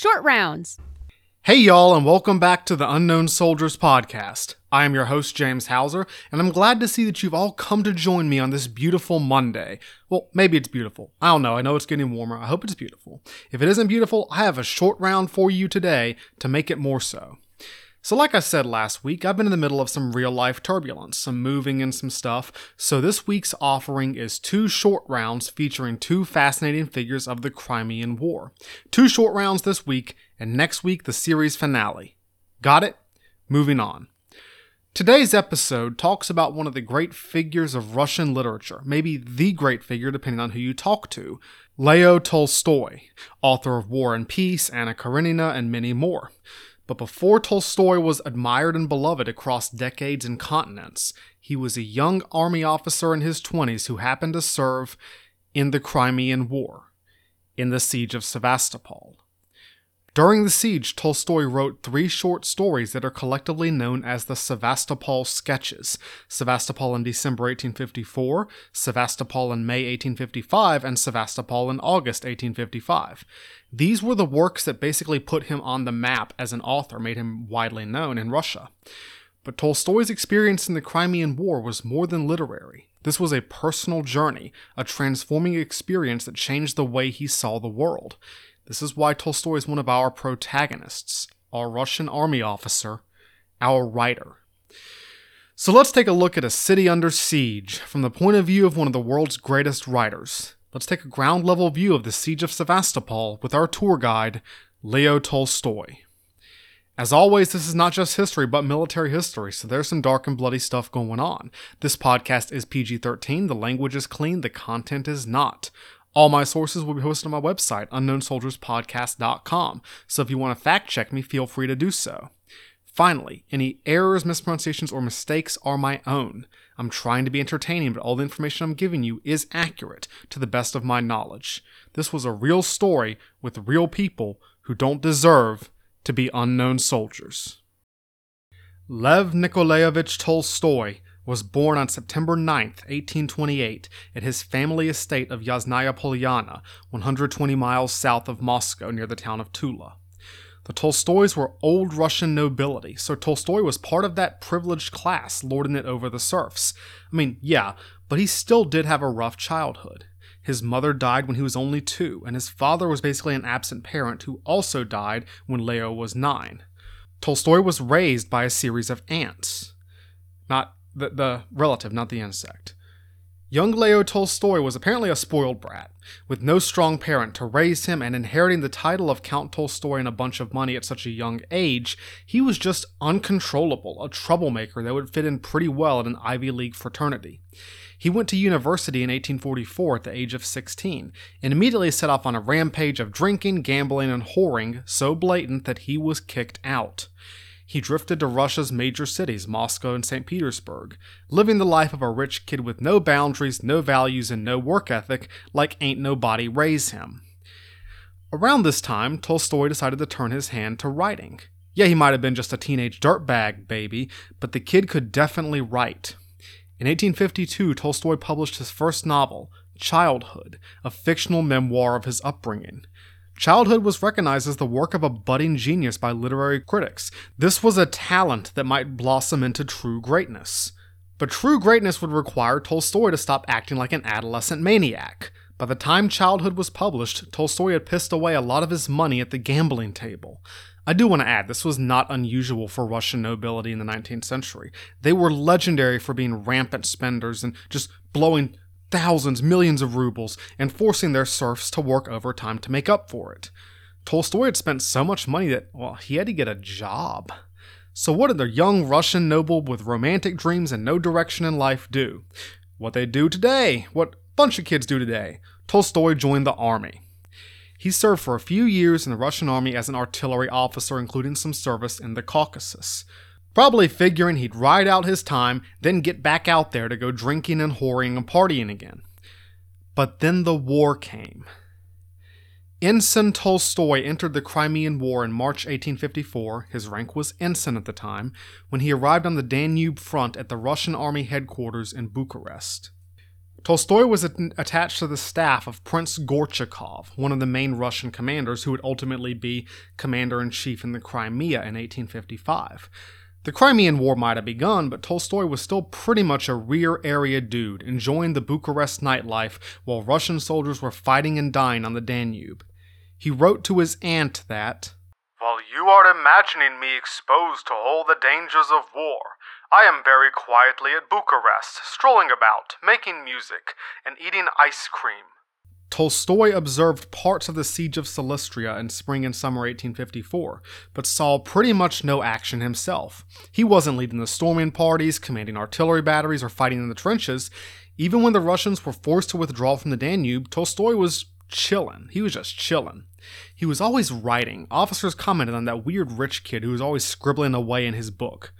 Short Rounds. Hey, y'all, and welcome back to the Unknown Soldiers podcast. I am your host, James Houser, and I'm glad to see that you've all come to join me on this beautiful Monday. Well, maybe it's beautiful. I don't know. I know it's getting warmer. I hope it's beautiful. If it isn't beautiful, I have a short round for you today to make it more so. So, like I said last week, I've been in the middle of some real life turbulence, some moving and some stuff. So, this week's offering is two short rounds featuring two fascinating figures of the Crimean War. Two short rounds this week, and next week, the series finale. Got it? Moving on. Today's episode talks about one of the great figures of Russian literature, maybe the great figure depending on who you talk to, Leo Tolstoy, author of War and Peace, Anna Karenina, and many more. But before Tolstoy was admired and beloved across decades and continents, he was a young army officer in his 20s who happened to serve in the Crimean War, in the Siege of Sevastopol. During the siege, Tolstoy wrote three short stories that are collectively known as the Sevastopol Sketches Sevastopol in December 1854, Sevastopol in May 1855, and Sevastopol in August 1855. These were the works that basically put him on the map as an author, made him widely known in Russia. But Tolstoy's experience in the Crimean War was more than literary. This was a personal journey, a transforming experience that changed the way he saw the world. This is why Tolstoy is one of our protagonists, our Russian army officer, our writer. So let's take a look at a city under siege from the point of view of one of the world's greatest writers. Let's take a ground level view of the siege of Sevastopol with our tour guide, Leo Tolstoy. As always, this is not just history, but military history, so there's some dark and bloody stuff going on. This podcast is PG 13, the language is clean, the content is not. All my sources will be hosted on my website, unknownsoldierspodcast.com, so if you want to fact check me, feel free to do so. Finally, any errors, mispronunciations, or mistakes are my own. I'm trying to be entertaining, but all the information I'm giving you is accurate to the best of my knowledge. This was a real story with real people who don't deserve to be unknown soldiers. Lev Nikolaevich Tolstoy was born on September 9, 1828, at his family estate of Yasnaya Polyana, 120 miles south of Moscow near the town of Tula. The Tolstoys were old Russian nobility, so Tolstoy was part of that privileged class lording it over the serfs. I mean, yeah, but he still did have a rough childhood. His mother died when he was only two, and his father was basically an absent parent who also died when Leo was nine. Tolstoy was raised by a series of aunts. Not the, the relative, not the insect. Young Leo Tolstoy was apparently a spoiled brat, with no strong parent to raise him and inheriting the title of Count Tolstoy and a bunch of money at such a young age, he was just uncontrollable, a troublemaker that would fit in pretty well in an Ivy League fraternity. He went to university in 1844 at the age of 16, and immediately set off on a rampage of drinking, gambling, and whoring so blatant that he was kicked out he drifted to Russia's major cities, Moscow and St. Petersburg, living the life of a rich kid with no boundaries, no values, and no work ethic, like ain't nobody raise him. Around this time, Tolstoy decided to turn his hand to writing. Yeah, he might have been just a teenage dirtbag baby, but the kid could definitely write. In 1852, Tolstoy published his first novel, Childhood, a fictional memoir of his upbringing. Childhood was recognized as the work of a budding genius by literary critics. This was a talent that might blossom into true greatness. But true greatness would require Tolstoy to stop acting like an adolescent maniac. By the time Childhood was published, Tolstoy had pissed away a lot of his money at the gambling table. I do want to add, this was not unusual for Russian nobility in the 19th century. They were legendary for being rampant spenders and just blowing thousands, millions of rubles, and forcing their serfs to work overtime to make up for it. Tolstoy had spent so much money that, well, he had to get a job. So, what did the young Russian noble with romantic dreams and no direction in life do? What they do today, what bunch of kids do today. Tolstoy joined the army. He served for a few years in the Russian army as an artillery officer, including some service in the Caucasus probably figuring he'd ride out his time, then get back out there to go drinking and whoring and partying again. But then the war came. Ensign Tolstoy entered the Crimean War in March 1854, his rank was ensign at the time, when he arrived on the Danube front at the Russian army headquarters in Bucharest. Tolstoy was attached to the staff of Prince Gorchakov, one of the main Russian commanders who would ultimately be commander in chief in the Crimea in 1855. The Crimean War might have begun, but Tolstoy was still pretty much a rear area dude, enjoying the Bucharest nightlife while Russian soldiers were fighting and dying on the Danube. He wrote to his aunt that, While you are imagining me exposed to all the dangers of war, I am very quietly at Bucharest, strolling about, making music, and eating ice cream. Tolstoy observed parts of the siege of Silistria in spring and summer 1854, but saw pretty much no action himself. He wasn't leading the storming parties, commanding artillery batteries, or fighting in the trenches. Even when the Russians were forced to withdraw from the Danube, Tolstoy was chilling. He was just chilling. He was always writing. Officers commented on that weird rich kid who was always scribbling away in his book.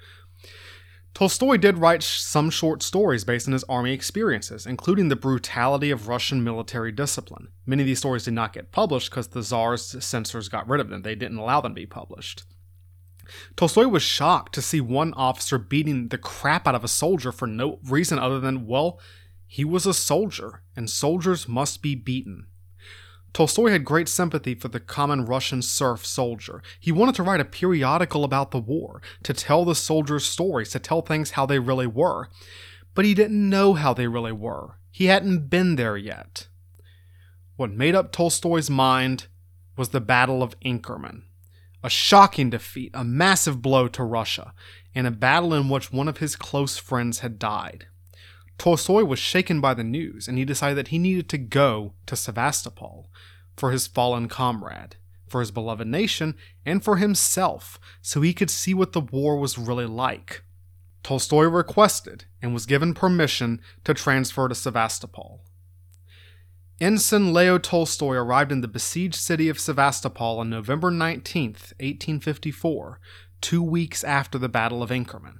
Tolstoy did write some short stories based on his army experiences, including the brutality of Russian military discipline. Many of these stories did not get published because the Tsar's censors got rid of them. They didn't allow them to be published. Tolstoy was shocked to see one officer beating the crap out of a soldier for no reason other than, well, he was a soldier, and soldiers must be beaten. Tolstoy had great sympathy for the common Russian serf soldier. He wanted to write a periodical about the war, to tell the soldiers' stories, to tell things how they really were. But he didn't know how they really were. He hadn't been there yet. What made up Tolstoy's mind was the Battle of Inkerman. A shocking defeat, a massive blow to Russia, and a battle in which one of his close friends had died. Tolstoy was shaken by the news, and he decided that he needed to go to Sevastopol for his fallen comrade, for his beloved nation, and for himself, so he could see what the war was really like. Tolstoy requested and was given permission to transfer to Sevastopol. Ensign Leo Tolstoy arrived in the besieged city of Sevastopol on November 19, 1854, two weeks after the Battle of Inkerman.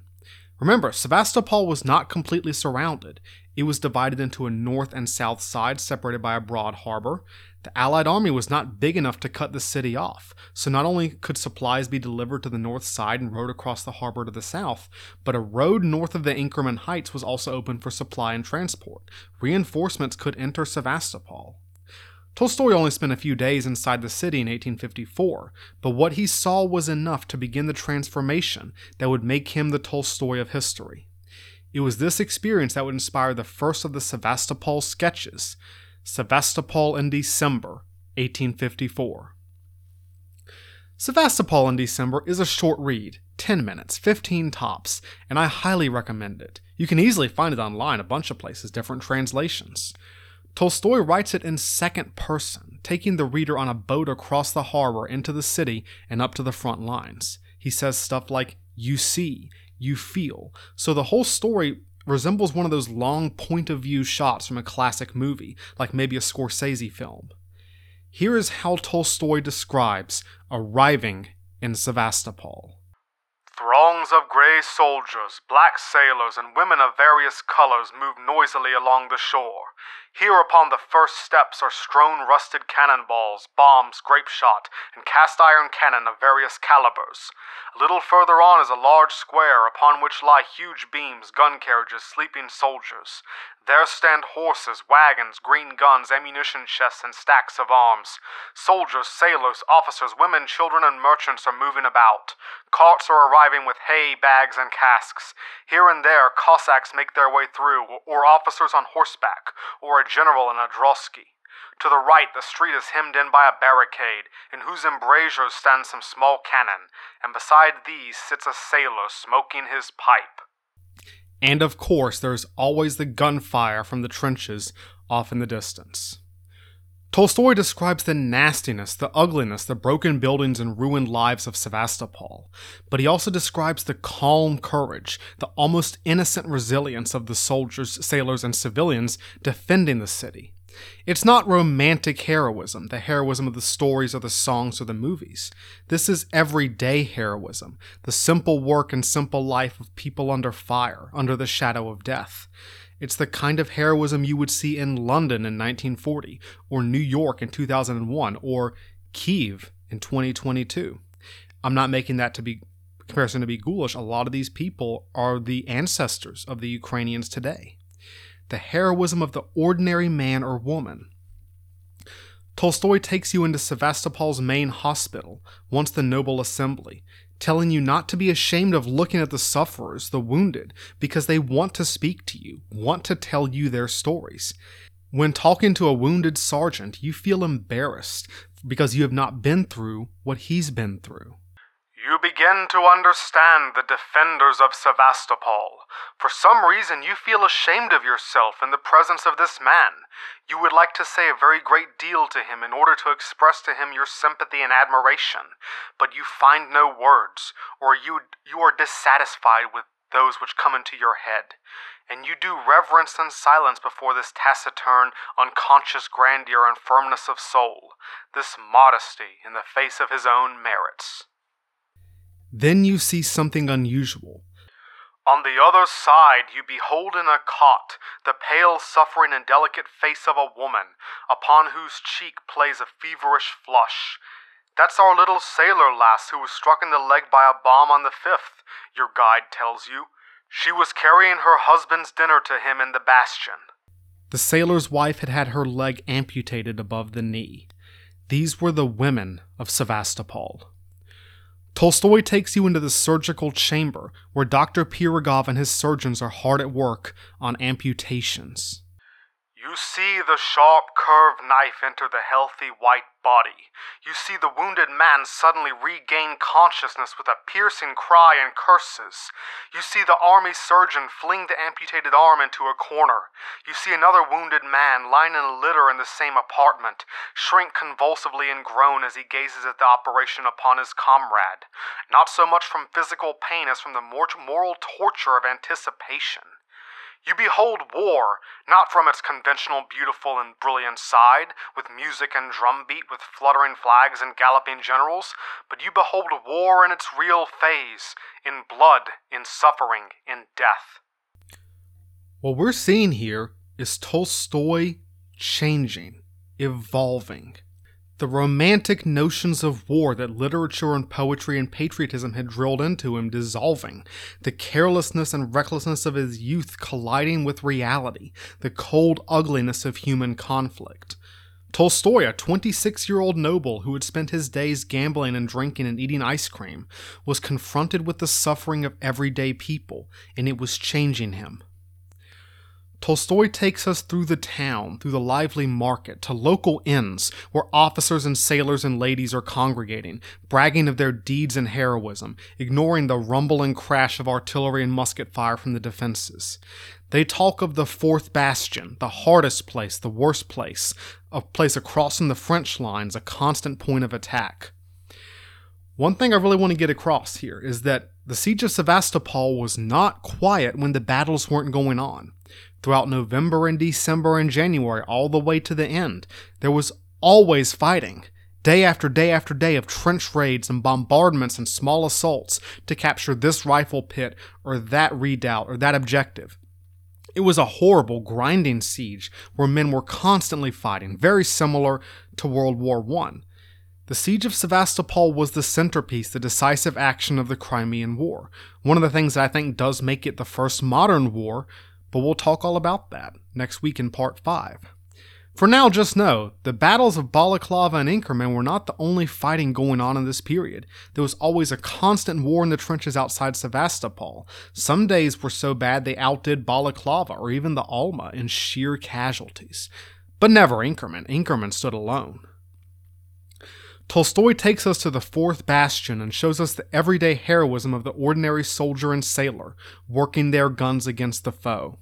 Remember, Sevastopol was not completely surrounded. It was divided into a north and south side, separated by a broad harbor. The Allied army was not big enough to cut the city off, so not only could supplies be delivered to the north side and rowed across the harbor to the south, but a road north of the Inkerman Heights was also open for supply and transport. Reinforcements could enter Sevastopol. Tolstoy only spent a few days inside the city in 1854, but what he saw was enough to begin the transformation that would make him the Tolstoy of history. It was this experience that would inspire the first of the Sevastopol sketches, Sevastopol in December, 1854. Sevastopol in December is a short read, 10 minutes, 15 tops, and I highly recommend it. You can easily find it online, a bunch of places, different translations. Tolstoy writes it in second person, taking the reader on a boat across the harbor into the city and up to the front lines. He says stuff like, You see, you feel. So the whole story resembles one of those long point of view shots from a classic movie, like maybe a Scorsese film. Here is how Tolstoy describes arriving in Sevastopol. Throngs of grey soldiers, black sailors, and women of various colors move noisily along the shore. Here upon the first steps are strewn rusted cannonballs, bombs, grape shot, and cast iron cannon of various calibers. A little further on is a large square upon which lie huge beams, gun carriages, sleeping soldiers. There stand horses, wagons, green guns, ammunition chests, and stacks of arms. Soldiers, sailors, officers, women, children, and merchants are moving about. Carts are arriving with hay, bags, and casks. Here and there, Cossacks make their way through, or officers on horseback, or a general in a drosky. To the right, the street is hemmed in by a barricade, in whose embrasures stand some small cannon, and beside these sits a sailor smoking his pipe. And of course, there's always the gunfire from the trenches off in the distance. Tolstoy describes the nastiness, the ugliness, the broken buildings and ruined lives of Sevastopol, but he also describes the calm courage, the almost innocent resilience of the soldiers, sailors, and civilians defending the city. It's not romantic heroism, the heroism of the stories or the songs or the movies. This is everyday heroism, the simple work and simple life of people under fire, under the shadow of death. It's the kind of heroism you would see in London in 1940, or New York in 2001, or Kiev in 2022. I'm not making that to be comparison to be ghoulish. A lot of these people are the ancestors of the Ukrainians today. the heroism of the ordinary man or woman. Tolstoy takes you into Sevastopol's main hospital, once the noble assembly, telling you not to be ashamed of looking at the sufferers, the wounded, because they want to speak to you, want to tell you their stories. When talking to a wounded sergeant, you feel embarrassed because you have not been through what he's been through. You begin to understand the defenders of Sevastopol. For some reason, you feel ashamed of yourself in the presence of this man. You would like to say a very great deal to him in order to express to him your sympathy and admiration, but you find no words, or you, you are dissatisfied with those which come into your head. And you do reverence and silence before this taciturn, unconscious grandeur and firmness of soul, this modesty in the face of his own merits. Then you see something unusual. On the other side, you behold in a cot the pale, suffering, and delicate face of a woman, upon whose cheek plays a feverish flush. That's our little sailor lass who was struck in the leg by a bomb on the 5th, your guide tells you. She was carrying her husband's dinner to him in the bastion. The sailor's wife had had her leg amputated above the knee. These were the women of Sevastopol. Tolstoy takes you into the surgical chamber where Dr. Pirogov and his surgeons are hard at work on amputations. You see the sharp, curved knife enter the healthy white body. You see the wounded man suddenly regain consciousness with a piercing cry and curses. You see the army surgeon fling the amputated arm into a corner. You see another wounded man lying in a litter in the same apartment, shrink convulsively and groan as he gazes at the operation upon his comrade, not so much from physical pain as from the moral torture of anticipation. You behold war, not from its conventional beautiful and brilliant side, with music and drumbeat, with fluttering flags and galloping generals, but you behold war in its real phase, in blood, in suffering, in death. What we're seeing here is Tolstoy changing, evolving. The romantic notions of war that literature and poetry and patriotism had drilled into him dissolving, the carelessness and recklessness of his youth colliding with reality, the cold ugliness of human conflict. Tolstoy, a 26 year old noble who had spent his days gambling and drinking and eating ice cream, was confronted with the suffering of everyday people, and it was changing him. Tolstoy takes us through the town, through the lively market, to local inns where officers and sailors and ladies are congregating, bragging of their deeds and heroism, ignoring the rumble and crash of artillery and musket fire from the defenses. They talk of the fourth bastion, the hardest place, the worst place, a place across from the French lines, a constant point of attack. One thing I really want to get across here is that the siege of Sevastopol was not quiet when the battles weren't going on throughout November and December and January, all the way to the end. There was always fighting, day after day after day of trench raids and bombardments and small assaults to capture this rifle pit or that redoubt or that objective. It was a horrible, grinding siege where men were constantly fighting, very similar to World War I. The siege of Sevastopol was the centerpiece, the decisive action of the Crimean War. One of the things that I think does make it the first modern war but we'll talk all about that next week in part 5. For now, just know the battles of Balaclava and Inkerman were not the only fighting going on in this period. There was always a constant war in the trenches outside Sevastopol. Some days were so bad they outdid Balaclava or even the Alma in sheer casualties. But never Inkerman. Inkerman stood alone. Tolstoy takes us to the fourth bastion and shows us the everyday heroism of the ordinary soldier and sailor, working their guns against the foe.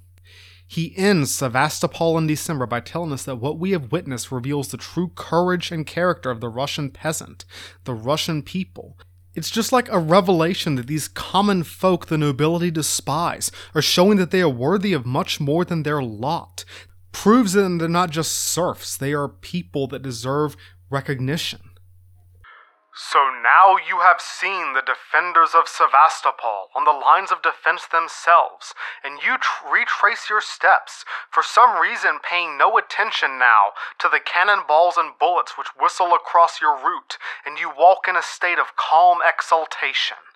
He ends Sevastopol in December by telling us that what we have witnessed reveals the true courage and character of the Russian peasant, the Russian people. It's just like a revelation that these common folk the nobility despise are showing that they are worthy of much more than their lot. Proves that they're not just serfs, they are people that deserve recognition. So now you have seen the defenders of Sevastopol on the lines of defense themselves, and you tr- retrace your steps, for some reason paying no attention now to the cannonballs and bullets which whistle across your route, and you walk in a state of calm exultation.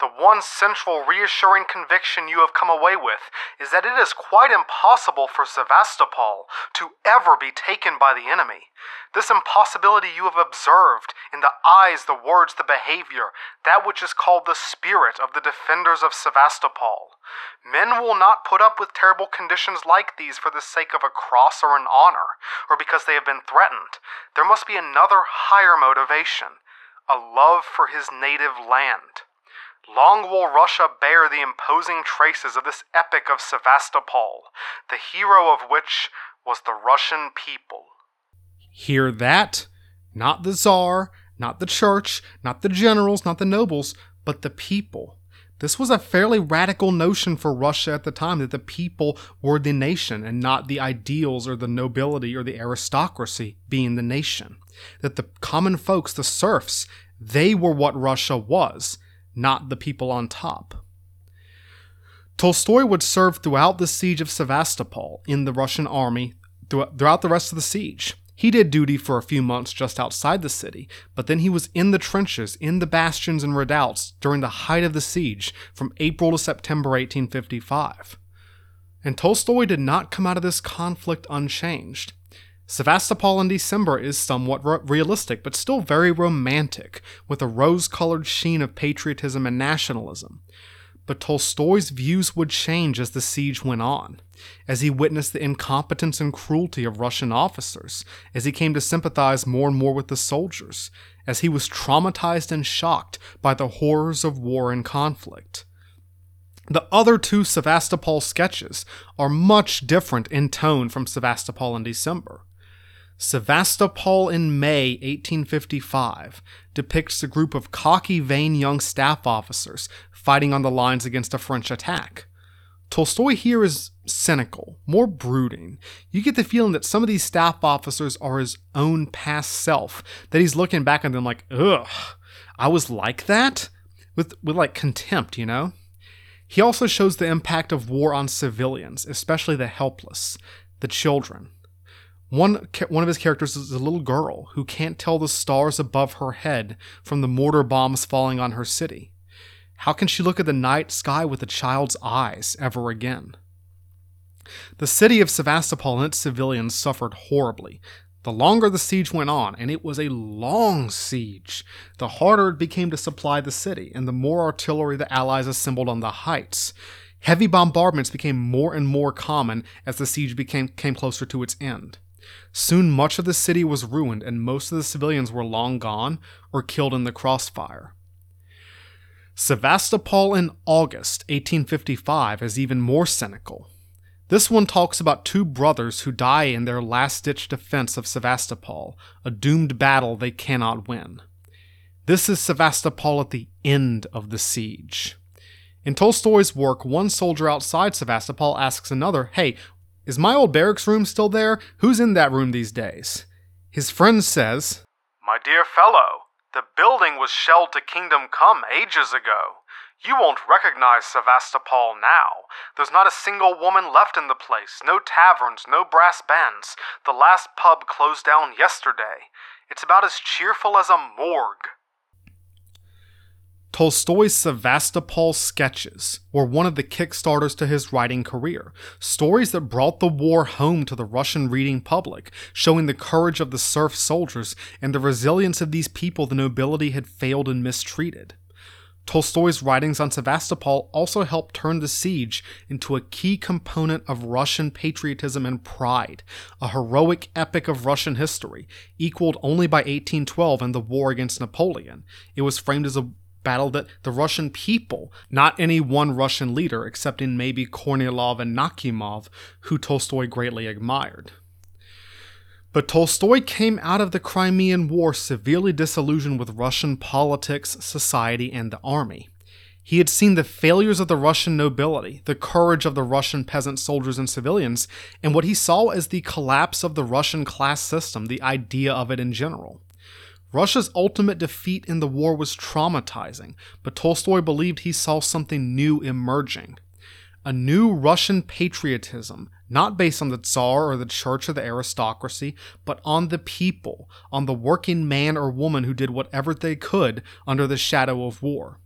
The one central reassuring conviction you have come away with is that it is quite impossible for Sevastopol to ever be taken by the enemy. This impossibility you have observed in the eyes, the words, the behavior, that which is called the spirit of the defenders of Sevastopol. Men will not put up with terrible conditions like these for the sake of a cross or an honor, or because they have been threatened. There must be another higher motivation a love for his native land. Long will Russia bear the imposing traces of this epic of Sevastopol, the hero of which was the Russian people. Hear that? Not the Tsar, not the church, not the generals, not the nobles, but the people. This was a fairly radical notion for Russia at the time that the people were the nation and not the ideals or the nobility or the aristocracy being the nation. That the common folks, the serfs, they were what Russia was, not the people on top. Tolstoy would serve throughout the siege of Sevastopol in the Russian army throughout the rest of the siege. He did duty for a few months just outside the city, but then he was in the trenches, in the bastions and redoubts during the height of the siege from April to September 1855. And Tolstoy did not come out of this conflict unchanged. Sevastopol in December is somewhat re- realistic, but still very romantic, with a rose colored sheen of patriotism and nationalism. But Tolstoy's views would change as the siege went on, as he witnessed the incompetence and cruelty of Russian officers, as he came to sympathize more and more with the soldiers, as he was traumatized and shocked by the horrors of war and conflict. The other two Sevastopol sketches are much different in tone from Sevastopol in December. Sevastopol in May 1855 depicts a group of cocky, vain young staff officers fighting on the lines against a French attack. Tolstoy here is cynical, more brooding. You get the feeling that some of these staff officers are his own past self, that he's looking back on them like, ugh, I was like that? With, with like contempt, you know? He also shows the impact of war on civilians, especially the helpless, the children. One, one of his characters is a little girl who can't tell the stars above her head from the mortar bombs falling on her city. How can she look at the night sky with a child's eyes ever again? The city of Sevastopol and its civilians suffered horribly. The longer the siege went on, and it was a long siege, the harder it became to supply the city, and the more artillery the Allies assembled on the heights. Heavy bombardments became more and more common as the siege became came closer to its end. Soon much of the city was ruined, and most of the civilians were long gone or killed in the crossfire. Sevastopol in August 1855 is even more cynical. This one talks about two brothers who die in their last ditch defense of Sevastopol, a doomed battle they cannot win. This is Sevastopol at the end of the siege. In Tolstoy's work, one soldier outside Sevastopol asks another, Hey, is my old barracks room still there? Who's in that room these days? His friend says, My dear fellow, the building was shelled to Kingdom Come ages ago. You won't recognize Sevastopol now. There's not a single woman left in the place, no taverns, no brass bands. The last pub closed down yesterday. It's about as cheerful as a morgue. Tolstoy's Sevastopol sketches were one of the kickstarters to his writing career, stories that brought the war home to the Russian reading public, showing the courage of the serf soldiers and the resilience of these people the nobility had failed and mistreated. Tolstoy's writings on Sevastopol also helped turn the siege into a key component of Russian patriotism and pride, a heroic epic of Russian history, equaled only by 1812 and the war against Napoleon. It was framed as a battle that the Russian people, not any one Russian leader, except in maybe Kornilov and Nakhimov, who Tolstoy greatly admired. But Tolstoy came out of the Crimean War severely disillusioned with Russian politics, society, and the army. He had seen the failures of the Russian nobility, the courage of the Russian peasant soldiers and civilians, and what he saw as the collapse of the Russian class system, the idea of it in general. Russia's ultimate defeat in the war was traumatizing, but Tolstoy believed he saw something new emerging. A new Russian patriotism, not based on the Tsar or the church or the aristocracy, but on the people, on the working man or woman who did whatever they could under the shadow of war.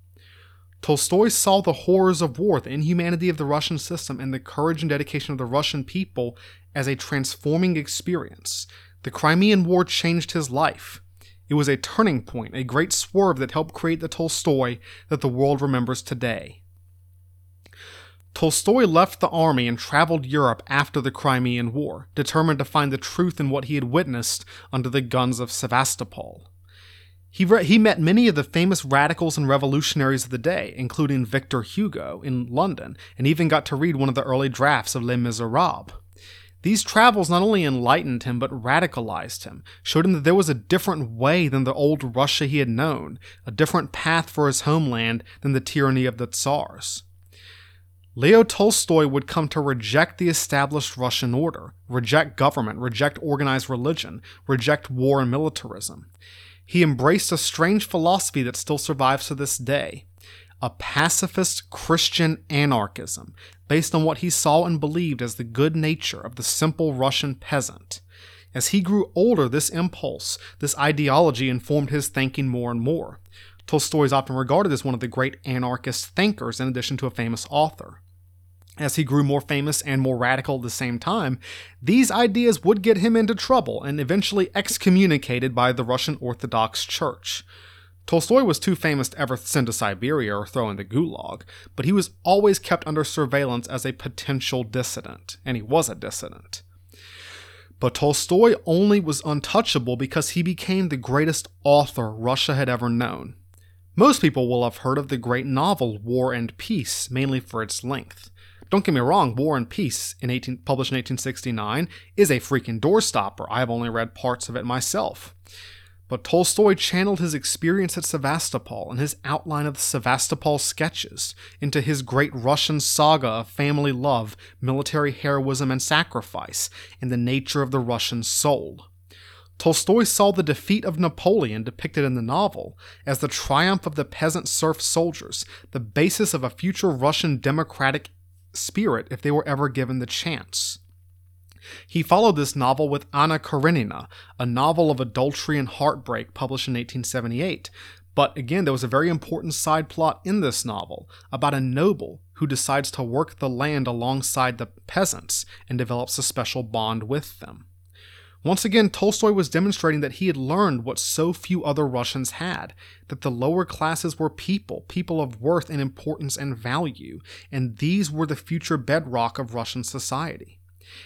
Tolstoy saw the horrors of war, the inhumanity of the Russian system, and the courage and dedication of the Russian people as a transforming experience. The Crimean War changed his life. It was a turning point, a great swerve that helped create the Tolstoy that the world remembers today. Tolstoy left the army and traveled Europe after the Crimean War, determined to find the truth in what he had witnessed under the guns of Sevastopol. He, re- he met many of the famous radicals and revolutionaries of the day, including Victor Hugo in London, and even got to read one of the early drafts of Les Miserables. These travels not only enlightened him, but radicalized him, showed him that there was a different way than the old Russia he had known, a different path for his homeland than the tyranny of the Tsars. Leo Tolstoy would come to reject the established Russian order, reject government, reject organized religion, reject war and militarism. He embraced a strange philosophy that still survives to this day a pacifist Christian anarchism based on what he saw and believed as the good nature of the simple Russian peasant. As he grew older, this impulse, this ideology informed his thinking more and more. Tolstoy is often regarded as one of the great anarchist thinkers in addition to a famous author as he grew more famous and more radical at the same time, these ideas would get him into trouble and eventually excommunicated by the Russian Orthodox Church. Tolstoy was too famous to ever send to Siberia or throw in the gulag, but he was always kept under surveillance as a potential dissident, and he was a dissident. But Tolstoy only was untouchable because he became the greatest author Russia had ever known. Most people will have heard of the great novel War and Peace, mainly for its length. Don't get me wrong, War and Peace, in 18, published in 1869, is a freaking doorstopper. I've only read parts of it myself. But Tolstoy channeled his experience at Sevastopol and his outline of the Sevastopol sketches into his great Russian saga of family love, military heroism, and sacrifice, and the nature of the Russian soul. Tolstoy saw the defeat of Napoleon depicted in the novel as the triumph of the peasant serf soldiers, the basis of a future Russian democratic spirit if they were ever given the chance. He followed this novel with Anna Karenina, a novel of adultery and heartbreak published in 1878. But again, there was a very important side plot in this novel about a noble who decides to work the land alongside the peasants and develops a special bond with them. Once again, Tolstoy was demonstrating that he had learned what so few other Russians had that the lower classes were people, people of worth and importance and value, and these were the future bedrock of Russian society.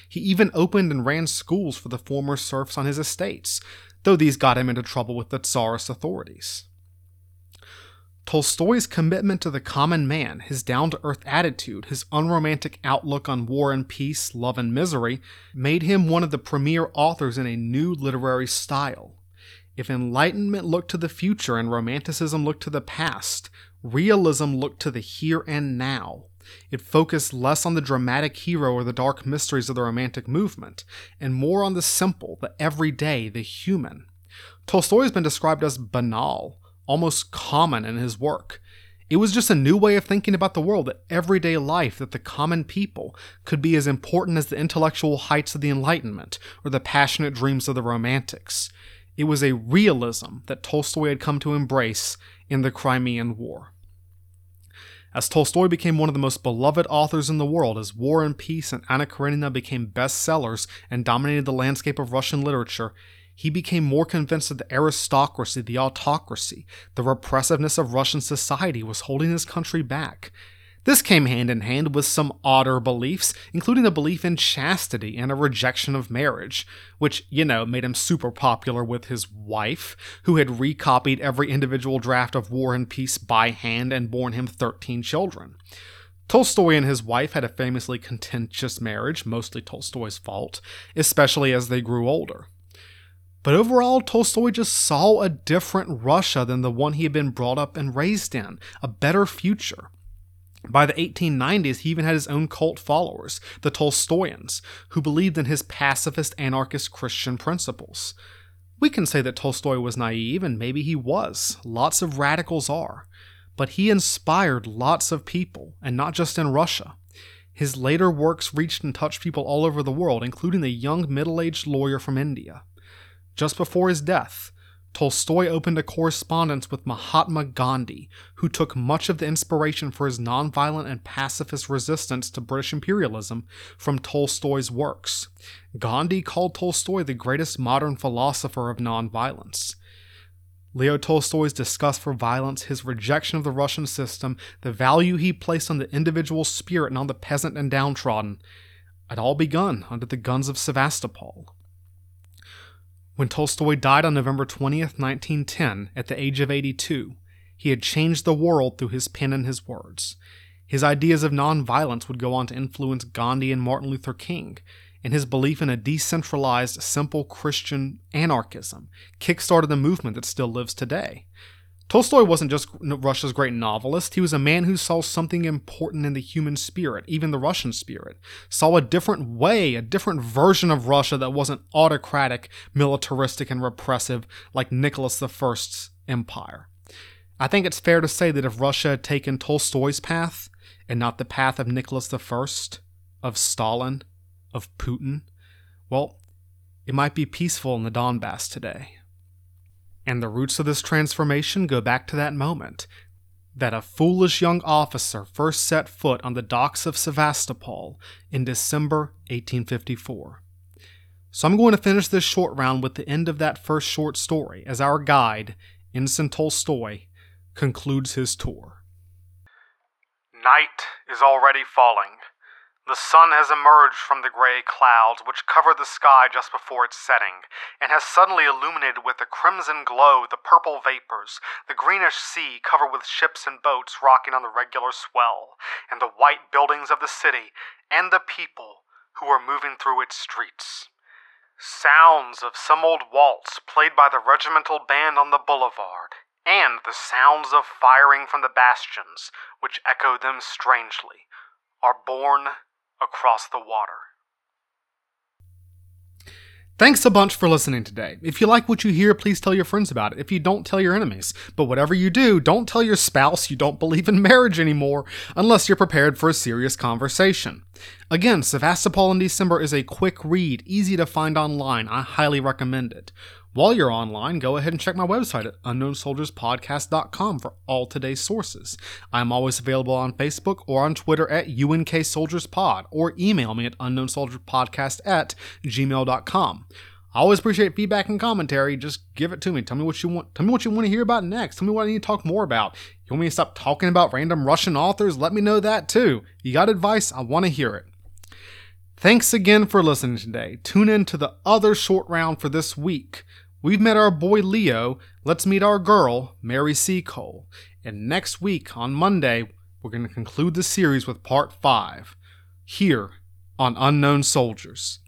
He even opened and ran schools for the former serfs on his estates, though these got him into trouble with the Tsarist authorities. Tolstoy's commitment to the common man, his down to earth attitude, his unromantic outlook on war and peace, love and misery, made him one of the premier authors in a new literary style. If Enlightenment looked to the future and Romanticism looked to the past, Realism looked to the here and now. It focused less on the dramatic hero or the dark mysteries of the Romantic movement, and more on the simple, the everyday, the human. Tolstoy has been described as banal, almost common in his work. It was just a new way of thinking about the world, that everyday life, that the common people could be as important as the intellectual heights of the Enlightenment or the passionate dreams of the Romantics. It was a realism that Tolstoy had come to embrace in the Crimean War. As Tolstoy became one of the most beloved authors in the world, as War and Peace and Anna Karenina became bestsellers and dominated the landscape of Russian literature, he became more convinced that the aristocracy, the autocracy, the repressiveness of Russian society was holding his country back. This came hand in hand with some odder beliefs, including a belief in chastity and a rejection of marriage, which, you know, made him super popular with his wife, who had recopied every individual draft of War and Peace by hand and borne him 13 children. Tolstoy and his wife had a famously contentious marriage, mostly Tolstoy's fault, especially as they grew older. But overall, Tolstoy just saw a different Russia than the one he had been brought up and raised in, a better future. By the 1890s, he even had his own cult followers, the Tolstoyans, who believed in his pacifist anarchist Christian principles. We can say that Tolstoy was naive, and maybe he was. Lots of radicals are. But he inspired lots of people, and not just in Russia. His later works reached and touched people all over the world, including a young middle aged lawyer from India. Just before his death, Tolstoy opened a correspondence with Mahatma Gandhi, who took much of the inspiration for his nonviolent and pacifist resistance to British imperialism from Tolstoy's works. Gandhi called Tolstoy the greatest modern philosopher of nonviolence. Leo Tolstoy's disgust for violence, his rejection of the Russian system, the value he placed on the individual spirit and on the peasant and downtrodden, had all begun under the guns of Sevastopol. When Tolstoy died on November 20th, 1910, at the age of 82, he had changed the world through his pen and his words. His ideas of nonviolence would go on to influence Gandhi and Martin Luther King, and his belief in a decentralized, simple Christian anarchism kickstarted the movement that still lives today. Tolstoy wasn't just Russia's great novelist, he was a man who saw something important in the human spirit, even the Russian spirit. Saw a different way, a different version of Russia that wasn't autocratic, militaristic, and repressive like Nicholas I's empire. I think it's fair to say that if Russia had taken Tolstoy's path, and not the path of Nicholas I, of Stalin, of Putin, well, it might be peaceful in the Donbass today. And the roots of this transformation go back to that moment that a foolish young officer first set foot on the docks of Sevastopol in December 1854. So I'm going to finish this short round with the end of that first short story as our guide, Ensign Tolstoy, concludes his tour. Night is already falling. The sun has emerged from the gray clouds which cover the sky just before its setting, and has suddenly illuminated with a crimson glow the purple vapors, the greenish sea covered with ships and boats rocking on the regular swell, and the white buildings of the city, and the people who are moving through its streets. Sounds of some old waltz played by the regimental band on the boulevard, and the sounds of firing from the bastions, which echo them strangely, are borne across the water. Thanks a bunch for listening today. If you like what you hear, please tell your friends about it. If you don't, tell your enemies. But whatever you do, don't tell your spouse you don't believe in marriage anymore unless you're prepared for a serious conversation. Again, Sevastopol in December is a quick read, easy to find online. I highly recommend it. While you're online, go ahead and check my website at unknownsoldierspodcast.com for all today's sources. I'm always available on Facebook or on Twitter at UNKSoldiersPod or email me at unknownsoldierspodcast at gmail.com. I always appreciate feedback and commentary. Just give it to me. Tell me what you want. Tell me what you want to hear about next. Tell me what I need to talk more about. You want me to stop talking about random Russian authors? Let me know that too. You got advice? I want to hear it. Thanks again for listening today. Tune in to the other short round for this week. We've met our boy Leo. Let's meet our girl, Mary Seacole. And next week, on Monday, we're going to conclude the series with part 5 here on Unknown Soldiers.